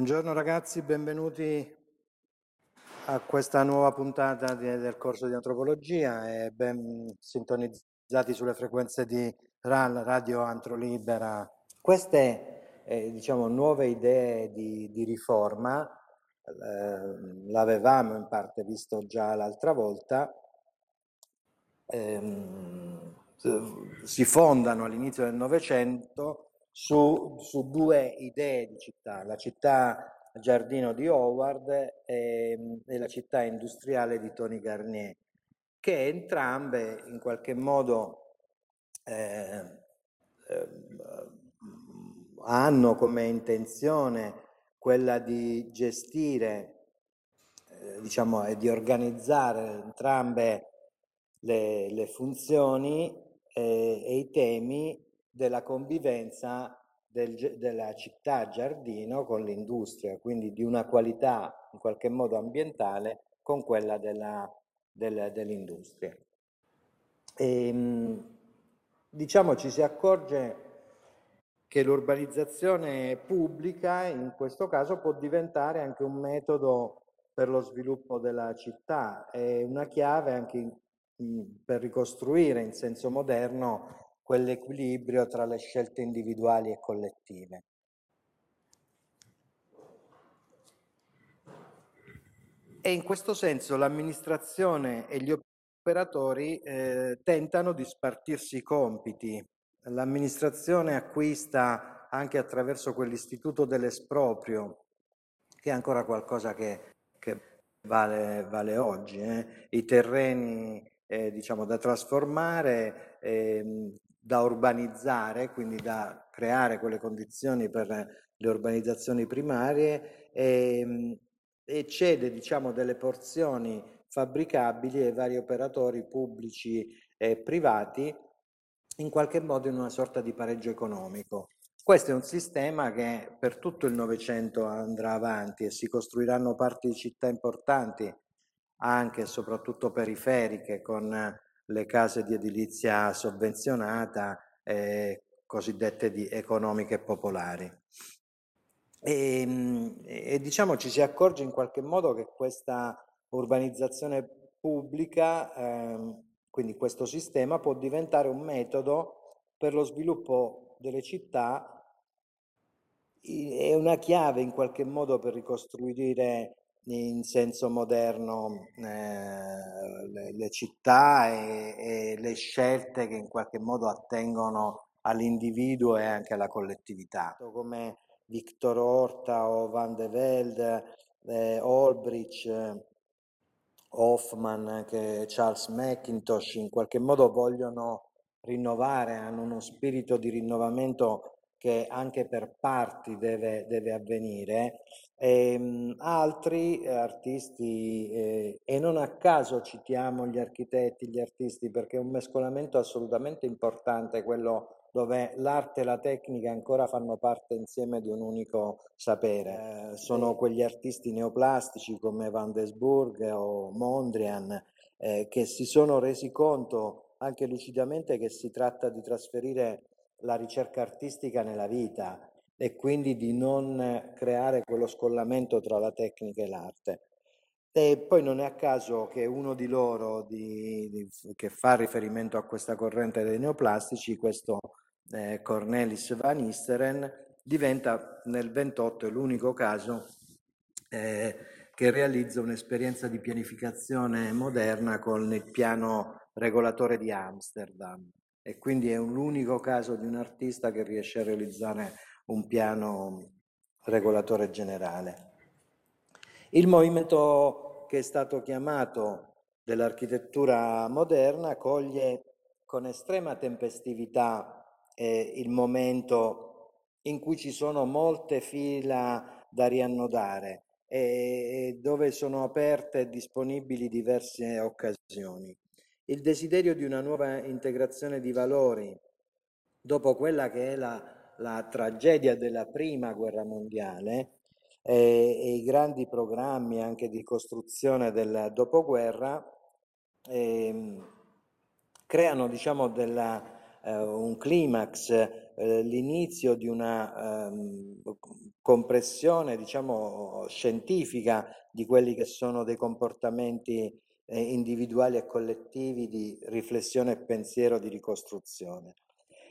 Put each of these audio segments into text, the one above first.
Buongiorno ragazzi, benvenuti a questa nuova puntata di, del corso di antropologia e ben sintonizzati sulle frequenze di RAL, Radio Antro Libera. Queste eh, diciamo, nuove idee di, di riforma eh, l'avevamo in parte visto già l'altra volta, ehm, si fondano all'inizio del Novecento su, su due idee di città, la città giardino di Howard e, e, la città industriale di Tony Garnier, che entrambe in qualche modo eh, eh, hanno come intenzione quella di gestire eh, diciamo, e di organizzare entrambe le, le funzioni eh, e i temi della convivenza del, della città giardino con l'industria, quindi di una qualità in qualche modo ambientale con quella della, del, dell'industria. E, ehm, diciamo ci si accorge che l'urbanizzazione pubblica in questo caso può diventare anche un metodo per lo sviluppo della città, è una chiave anche in, per ricostruire in senso moderno quell'equilibrio tra le scelte individuali e collettive. E in questo senso l'amministrazione e gli operatori eh, tentano di spartirsi i compiti. L'amministrazione acquista anche attraverso quell'istituto dell'esproprio, che è ancora qualcosa che, che vale, vale, oggi, eh? i terreni eh, diciamo, da trasformare, ehm, da urbanizzare, quindi da creare quelle condizioni per le urbanizzazioni primarie e, ehm, e cede diciamo, delle porzioni fabbricabili ai vari operatori pubblici e privati in qualche modo in una sorta di pareggio economico. Questo è un sistema che per tutto il Novecento andrà avanti e si costruiranno parti di città importanti, anche e soprattutto periferiche, con le case di edilizia sovvenzionata, eh, cosiddette di economiche popolari. E, ehm, e, diciamo ci si accorge in qualche modo che questa urbanizzazione pubblica, ehm, quindi questo sistema, può diventare un metodo per lo sviluppo delle città è una chiave in qualche modo per ricostruire in senso moderno eh, le, le, città e, e, le scelte che in qualche modo attengono all'individuo e anche alla collettività, come Victor Horta o Van de Velde, eh, Olbrich, Hoffman, anche Charles McIntosh in qualche modo vogliono rinnovare, hanno uno spirito di rinnovamento che anche per parti deve, deve avvenire, e, ehm, altri artisti, eh, e non a caso citiamo gli architetti, gli artisti, perché è un mescolamento assolutamente importante, quello dove l'arte e la tecnica ancora fanno parte insieme di un unico sapere. Eh, sono quegli artisti neoplastici come Van Desburg o Mondrian eh, che si sono resi conto anche lucidamente che si tratta di trasferire la ricerca artistica nella vita e quindi di non creare quello scollamento tra la tecnica e l'arte. E poi non è a caso che uno di loro di, di, che fa riferimento a questa corrente dei neoplastici, questo eh, Cornelis Van Isteren, diventa nel 28 l'unico caso eh, che realizza un'esperienza di pianificazione moderna con il piano regolatore di Amsterdam e quindi è l'unico caso di un artista che riesce a realizzare un piano regolatore generale. Il movimento che è stato chiamato dell'architettura moderna coglie con estrema tempestività eh, il momento in cui ci sono molte fila da riannodare e dove sono aperte e disponibili diverse occasioni il desiderio di una nuova integrazione di valori dopo quella che è la, la tragedia della prima guerra mondiale e, e, i grandi programmi anche di costruzione del dopoguerra eh, creano diciamo della, eh, un climax eh, l'inizio di una ehm, compressione, diciamo, scientifica di quelli che sono dei comportamenti eh, individuali e collettivi di riflessione e pensiero di ricostruzione.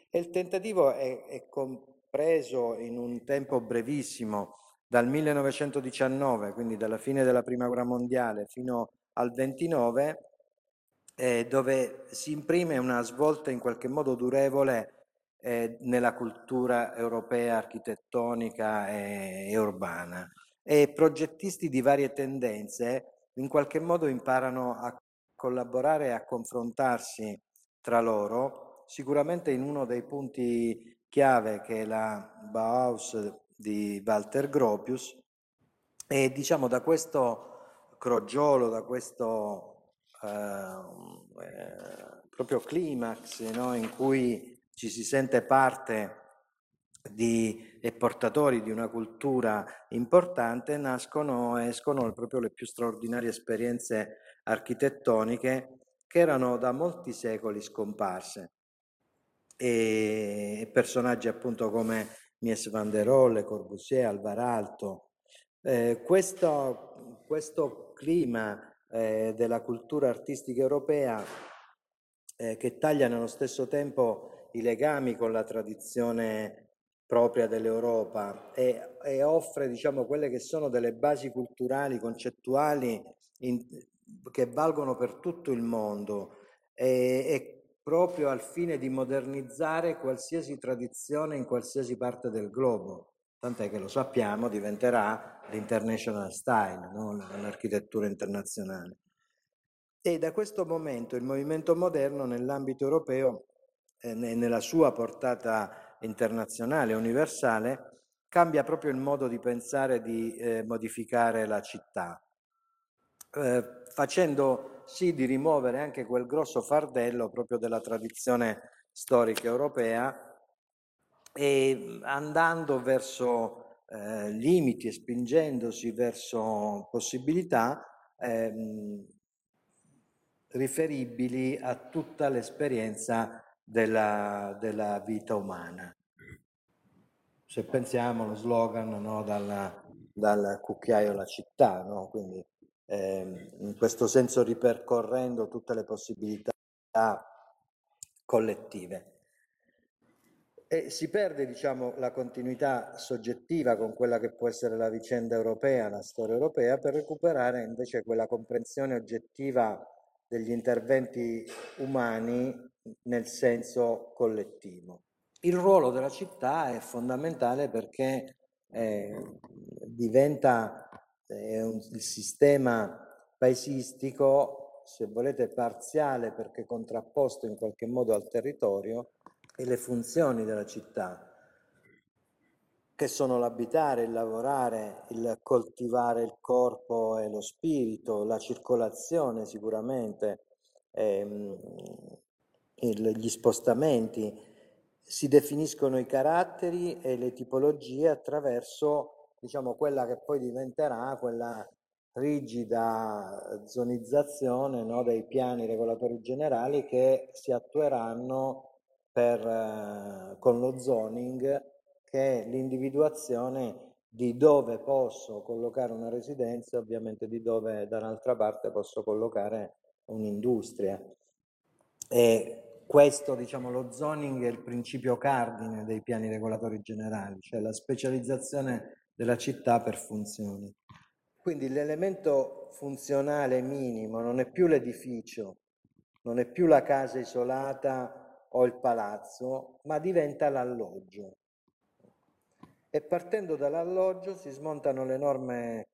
E il tentativo è, è compreso in un tempo brevissimo, dal 1919, quindi dalla fine della Prima Guerra Mondiale, fino al 29, eh, dove si imprime una svolta in qualche modo durevole eh, nella cultura europea architettonica e, e urbana. E progettisti di varie tendenze in qualche modo imparano a collaborare e a confrontarsi tra loro, sicuramente in uno dei punti chiave che è la Bauhaus di Walter Gropius. E diciamo da questo crogiolo, da questo eh, eh, proprio climax no, in cui ci si sente parte di, e portatori di una cultura importante, nascono, escono proprio le più straordinarie esperienze architettoniche che erano da molti secoli scomparse. E personaggi appunto come Mies van der Rohe, Corbusier, Alvaralto. Eh, questo, questo, clima eh, della cultura artistica europea eh, che taglia nello stesso tempo i legami con la tradizione propria dell'Europa e, e, offre diciamo, quelle che sono delle basi culturali, concettuali in, che valgono per tutto il mondo e, e, proprio al fine di modernizzare qualsiasi tradizione in qualsiasi parte del globo. Tant'è che lo sappiamo, diventerà l'international style, no? l'architettura internazionale. E da questo momento il movimento moderno nell'ambito europeo eh, nella sua portata internazionale, universale, cambia proprio il modo di pensare di eh, modificare la città, eh, facendo sì di rimuovere anche quel grosso fardello proprio della tradizione storica europea e andando verso eh, limiti e spingendosi verso possibilità ehm, riferibili a tutta l'esperienza della, della vita umana. Se pensiamo allo slogan no, dal, dal cucchiaio alla città, no? quindi eh, in questo senso ripercorrendo tutte le possibilità collettive. E si perde diciamo, la continuità soggettiva con quella che può essere la vicenda europea, la storia europea, per recuperare invece quella comprensione oggettiva degli interventi umani nel senso collettivo. Il ruolo della città è fondamentale perché eh, diventa eh, un, il sistema paesistico, se volete, parziale perché contrapposto in qualche modo al territorio e le funzioni della città, che sono l'abitare, il lavorare, il coltivare il corpo e lo spirito, la circolazione sicuramente, ehm, gli spostamenti, si definiscono i caratteri e le tipologie attraverso diciamo, quella che poi diventerà quella rigida zonizzazione no, dei piani regolatori generali che si attueranno per, eh, con lo zoning che è l'individuazione di dove posso collocare una residenza, ovviamente di dove dall'altra parte posso collocare un'industria. E questo, diciamo, lo zoning è il principio cardine dei piani regolatori generali, cioè la specializzazione della città per funzioni. Quindi l'elemento funzionale minimo non è più l'edificio, non è più la casa isolata o il palazzo, ma diventa l'alloggio e partendo dall'alloggio si smontano le norme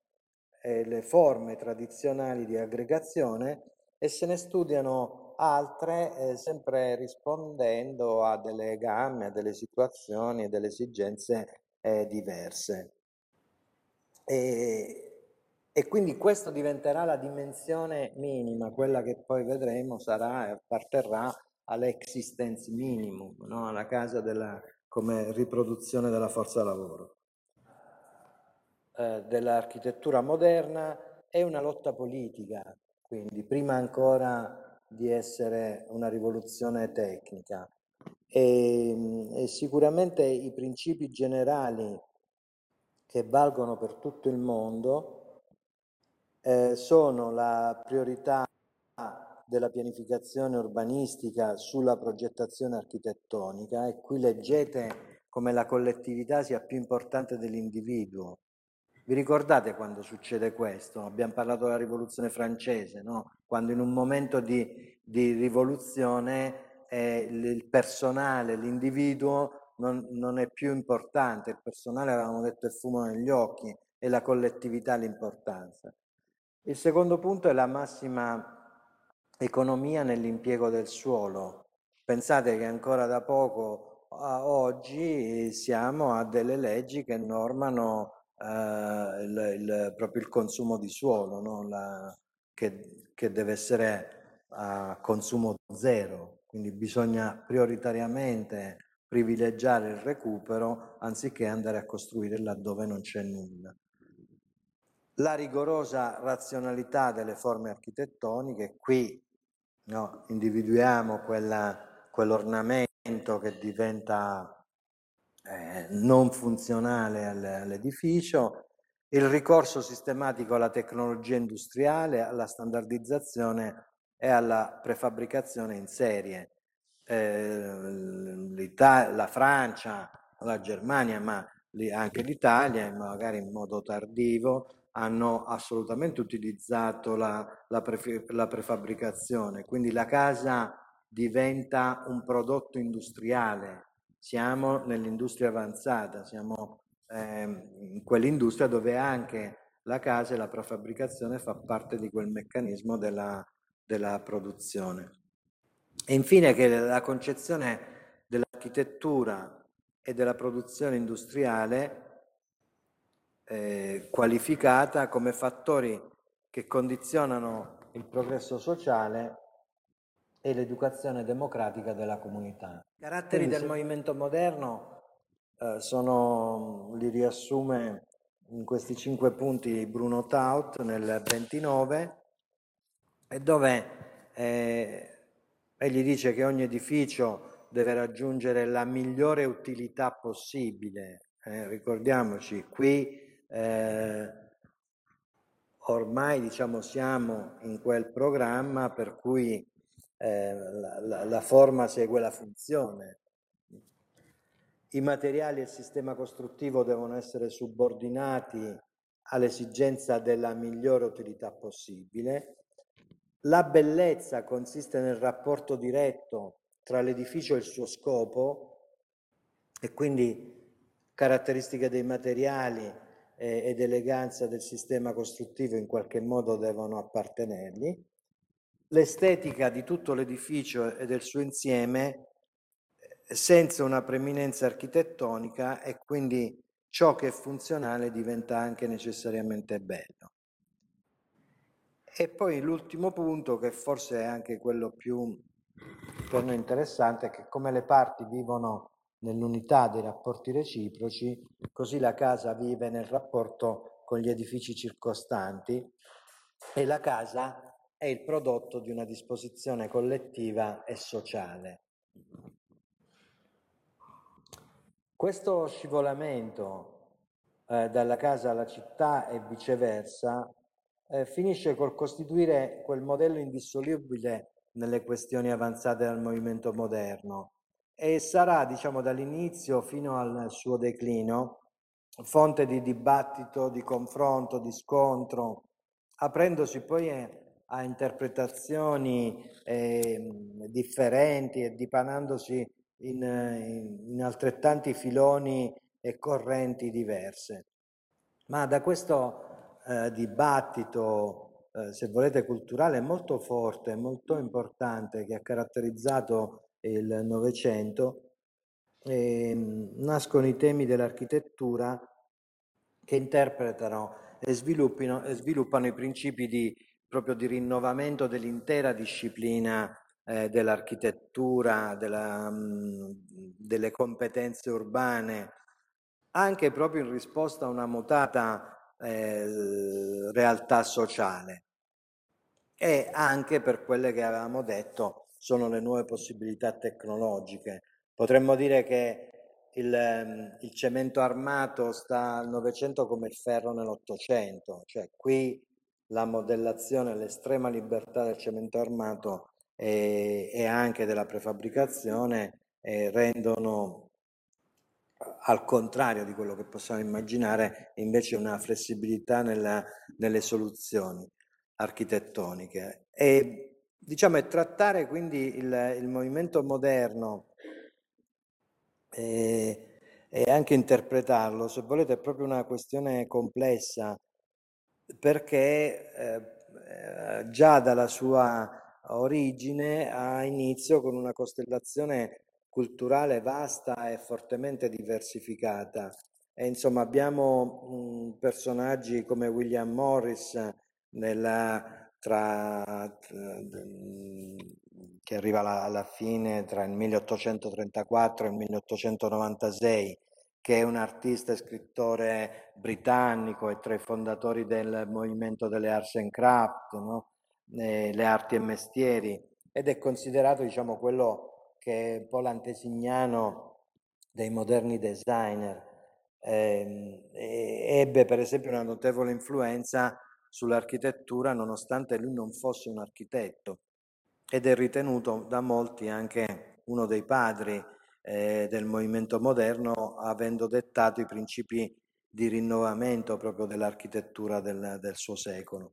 e le forme tradizionali di aggregazione e se ne studiano altre eh, sempre rispondendo a delle gamme, a delle situazioni e delle esigenze eh, diverse. E, e, quindi questo diventerà la dimensione minima, quella che poi vedremo sarà e apparterrà all'existence minimum, no? alla casa della, come riproduzione della forza lavoro. Eh, dell'architettura moderna è una lotta politica, quindi prima ancora di essere una rivoluzione tecnica. e, e sicuramente i principi generali che valgono per tutto il mondo eh, sono la priorità della pianificazione urbanistica sulla progettazione architettonica e qui leggete come la collettività sia più importante dell'individuo. Vi ricordate quando succede questo? Abbiamo parlato della rivoluzione francese, no? Quando in un momento di, di rivoluzione eh, il personale, l'individuo non, non, è più importante, il personale avevamo detto è fumo negli occhi e la collettività l'importanza. Il secondo punto è la massima economia nell'impiego del suolo. Pensate che ancora da poco a oggi siamo a delle leggi che normano eh, il, il, proprio il consumo di suolo, no? La, che, che deve essere a consumo zero, quindi bisogna prioritariamente privilegiare il recupero anziché andare a costruire laddove non c'è nulla. La rigorosa razionalità delle forme architettoniche, qui no, individuiamo quella, quell'ornamento che diventa eh, non funzionale all'edificio, il ricorso sistematico alla tecnologia industriale, alla standardizzazione e alla prefabbricazione in serie. Eh, la Francia, la Germania, ma anche l'Italia, magari in modo tardivo, hanno assolutamente utilizzato la, la, pre, la prefabbricazione, quindi la casa diventa un prodotto industriale, siamo nell'industria avanzata, siamo in quell'industria dove anche la casa e la prefabbricazione fa parte di quel meccanismo della, della produzione. E infine che la concezione dell'architettura e della produzione industriale eh, qualificata come fattori che condizionano il progresso sociale e l'educazione democratica della comunità. Caratteri del movimento moderno eh, sono, li riassume in questi cinque punti Bruno Taut nel 29 e dove eh, egli dice che ogni edificio deve raggiungere la migliore utilità possibile. Eh, ricordiamoci, qui eh, ormai diciamo, siamo in quel programma per cui eh, la, la, la forma segue la funzione. I materiali e il sistema costruttivo devono essere subordinati all'esigenza della migliore utilità possibile. La bellezza consiste nel rapporto diretto tra l'edificio e il suo scopo e quindi caratteristiche dei materiali eh, ed eleganza del sistema costruttivo in qualche modo devono appartenergli. L'estetica di tutto l'edificio e del suo insieme senza una preminenza architettonica e quindi ciò che è funzionale diventa anche necessariamente bello. E poi l'ultimo punto, che forse è anche quello più per noi interessante, è che come le parti vivono nell'unità dei rapporti reciproci, così la casa vive nel rapporto con gli edifici circostanti e la casa è il prodotto di una disposizione collettiva e sociale. Questo scivolamento eh, dalla casa alla città e viceversa eh, finisce col costituire quel modello indissolubile nelle questioni avanzate dal movimento moderno, e sarà, diciamo, dall'inizio fino al suo declino fonte di dibattito, di confronto, di scontro, aprendosi poi a interpretazioni eh, differenti e dipanandosi in, in, altrettanti filoni e correnti diverse. Ma da questo eh, dibattito, eh, se volete, culturale molto forte, molto importante, che ha caratterizzato il Novecento, eh, nascono i temi dell'architettura che interpretano e sviluppano i principi di, proprio di rinnovamento dell'intera disciplina eh, dell'architettura, della, delle competenze urbane, anche proprio in risposta a una mutata eh, realtà sociale e anche per quelle che avevamo detto sono le nuove possibilità tecnologiche. Potremmo dire che il, il cemento armato sta al Novecento come il ferro nell'Ottocento, cioè qui la modellazione, l'estrema libertà del cemento armato e, e anche della prefabbricazione eh, rendono al contrario di quello che possiamo immaginare, invece una flessibilità nella, nelle soluzioni architettoniche. E diciamo, è trattare quindi il, il movimento moderno e, e, anche interpretarlo, se volete, è proprio una questione complessa, perché eh, già dalla sua origine ha inizio con una costellazione culturale vasta e fortemente diversificata. E insomma abbiamo mh, personaggi come William Morris nella, tra, tra, che arriva alla, alla, fine tra il 1834 e il 1896, che è un artista e scrittore britannico e tra i fondatori del movimento delle arts and craft, no? Eh, le arti e mestieri, ed è considerato diciamo quello che è un po' l'antesignano dei moderni designer. Eh, ebbe per esempio una notevole influenza sull'architettura nonostante lui non fosse un architetto ed è ritenuto da molti anche uno dei padri eh, del movimento moderno avendo dettato i principi di rinnovamento proprio dell'architettura del, del suo secolo.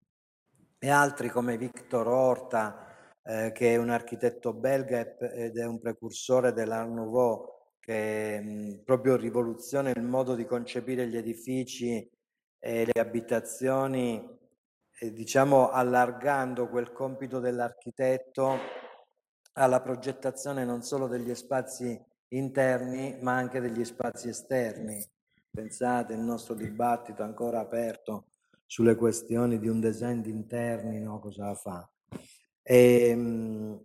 E altri come Victor Horta, eh, che è un architetto belga ed è un precursore dell'Art Nouveau, che mh, proprio rivoluziona il modo di concepire gli edifici e le abitazioni, eh, diciamo allargando quel compito dell'architetto alla progettazione non solo degli spazi interni, ma anche degli spazi esterni. Pensate, il nostro dibattito ancora aperto sulle questioni di un design di interni, no? cosa fa? E, ehm,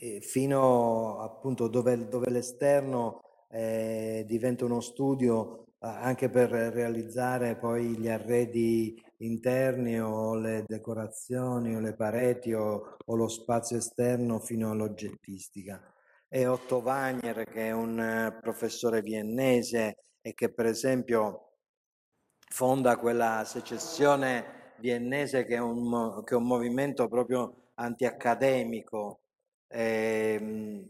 e fino appunto dove, dove l'esterno eh, diventa uno studio anche per realizzare poi gli arredi interni o le decorazioni o le pareti o, o lo spazio esterno fino all'oggettistica. E Otto Wagner che è un eh, professore viennese e che per esempio fonda quella secessione viennese che è un, che è un movimento proprio antiaccademico. Eh,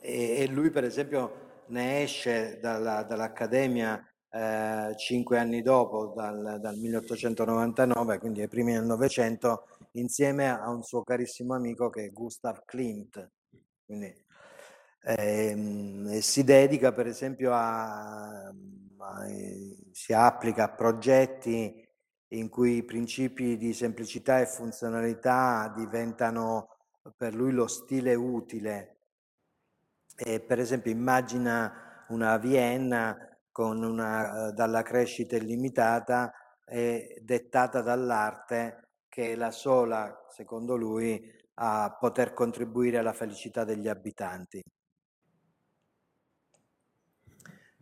e, e, lui per esempio ne esce dalla, dall'Accademia eh, cinque anni dopo, dal, dal 1899, quindi ai primi del Novecento, insieme a un suo carissimo amico che è Gustav Klimt. Quindi, eh, si dedica per esempio a, si applica a progetti in cui i principi di semplicità e funzionalità diventano per lui lo stile utile. E per esempio immagina una Vienna una, dalla crescita illimitata e dettata dall'arte che è la sola, secondo lui, a poter contribuire alla felicità degli abitanti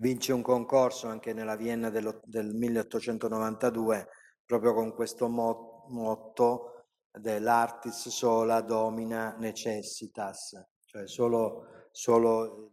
vince un concorso anche nella Vienna del, del 1892 proprio con questo motto dell'artis sola domina necessitas, cioè solo, solo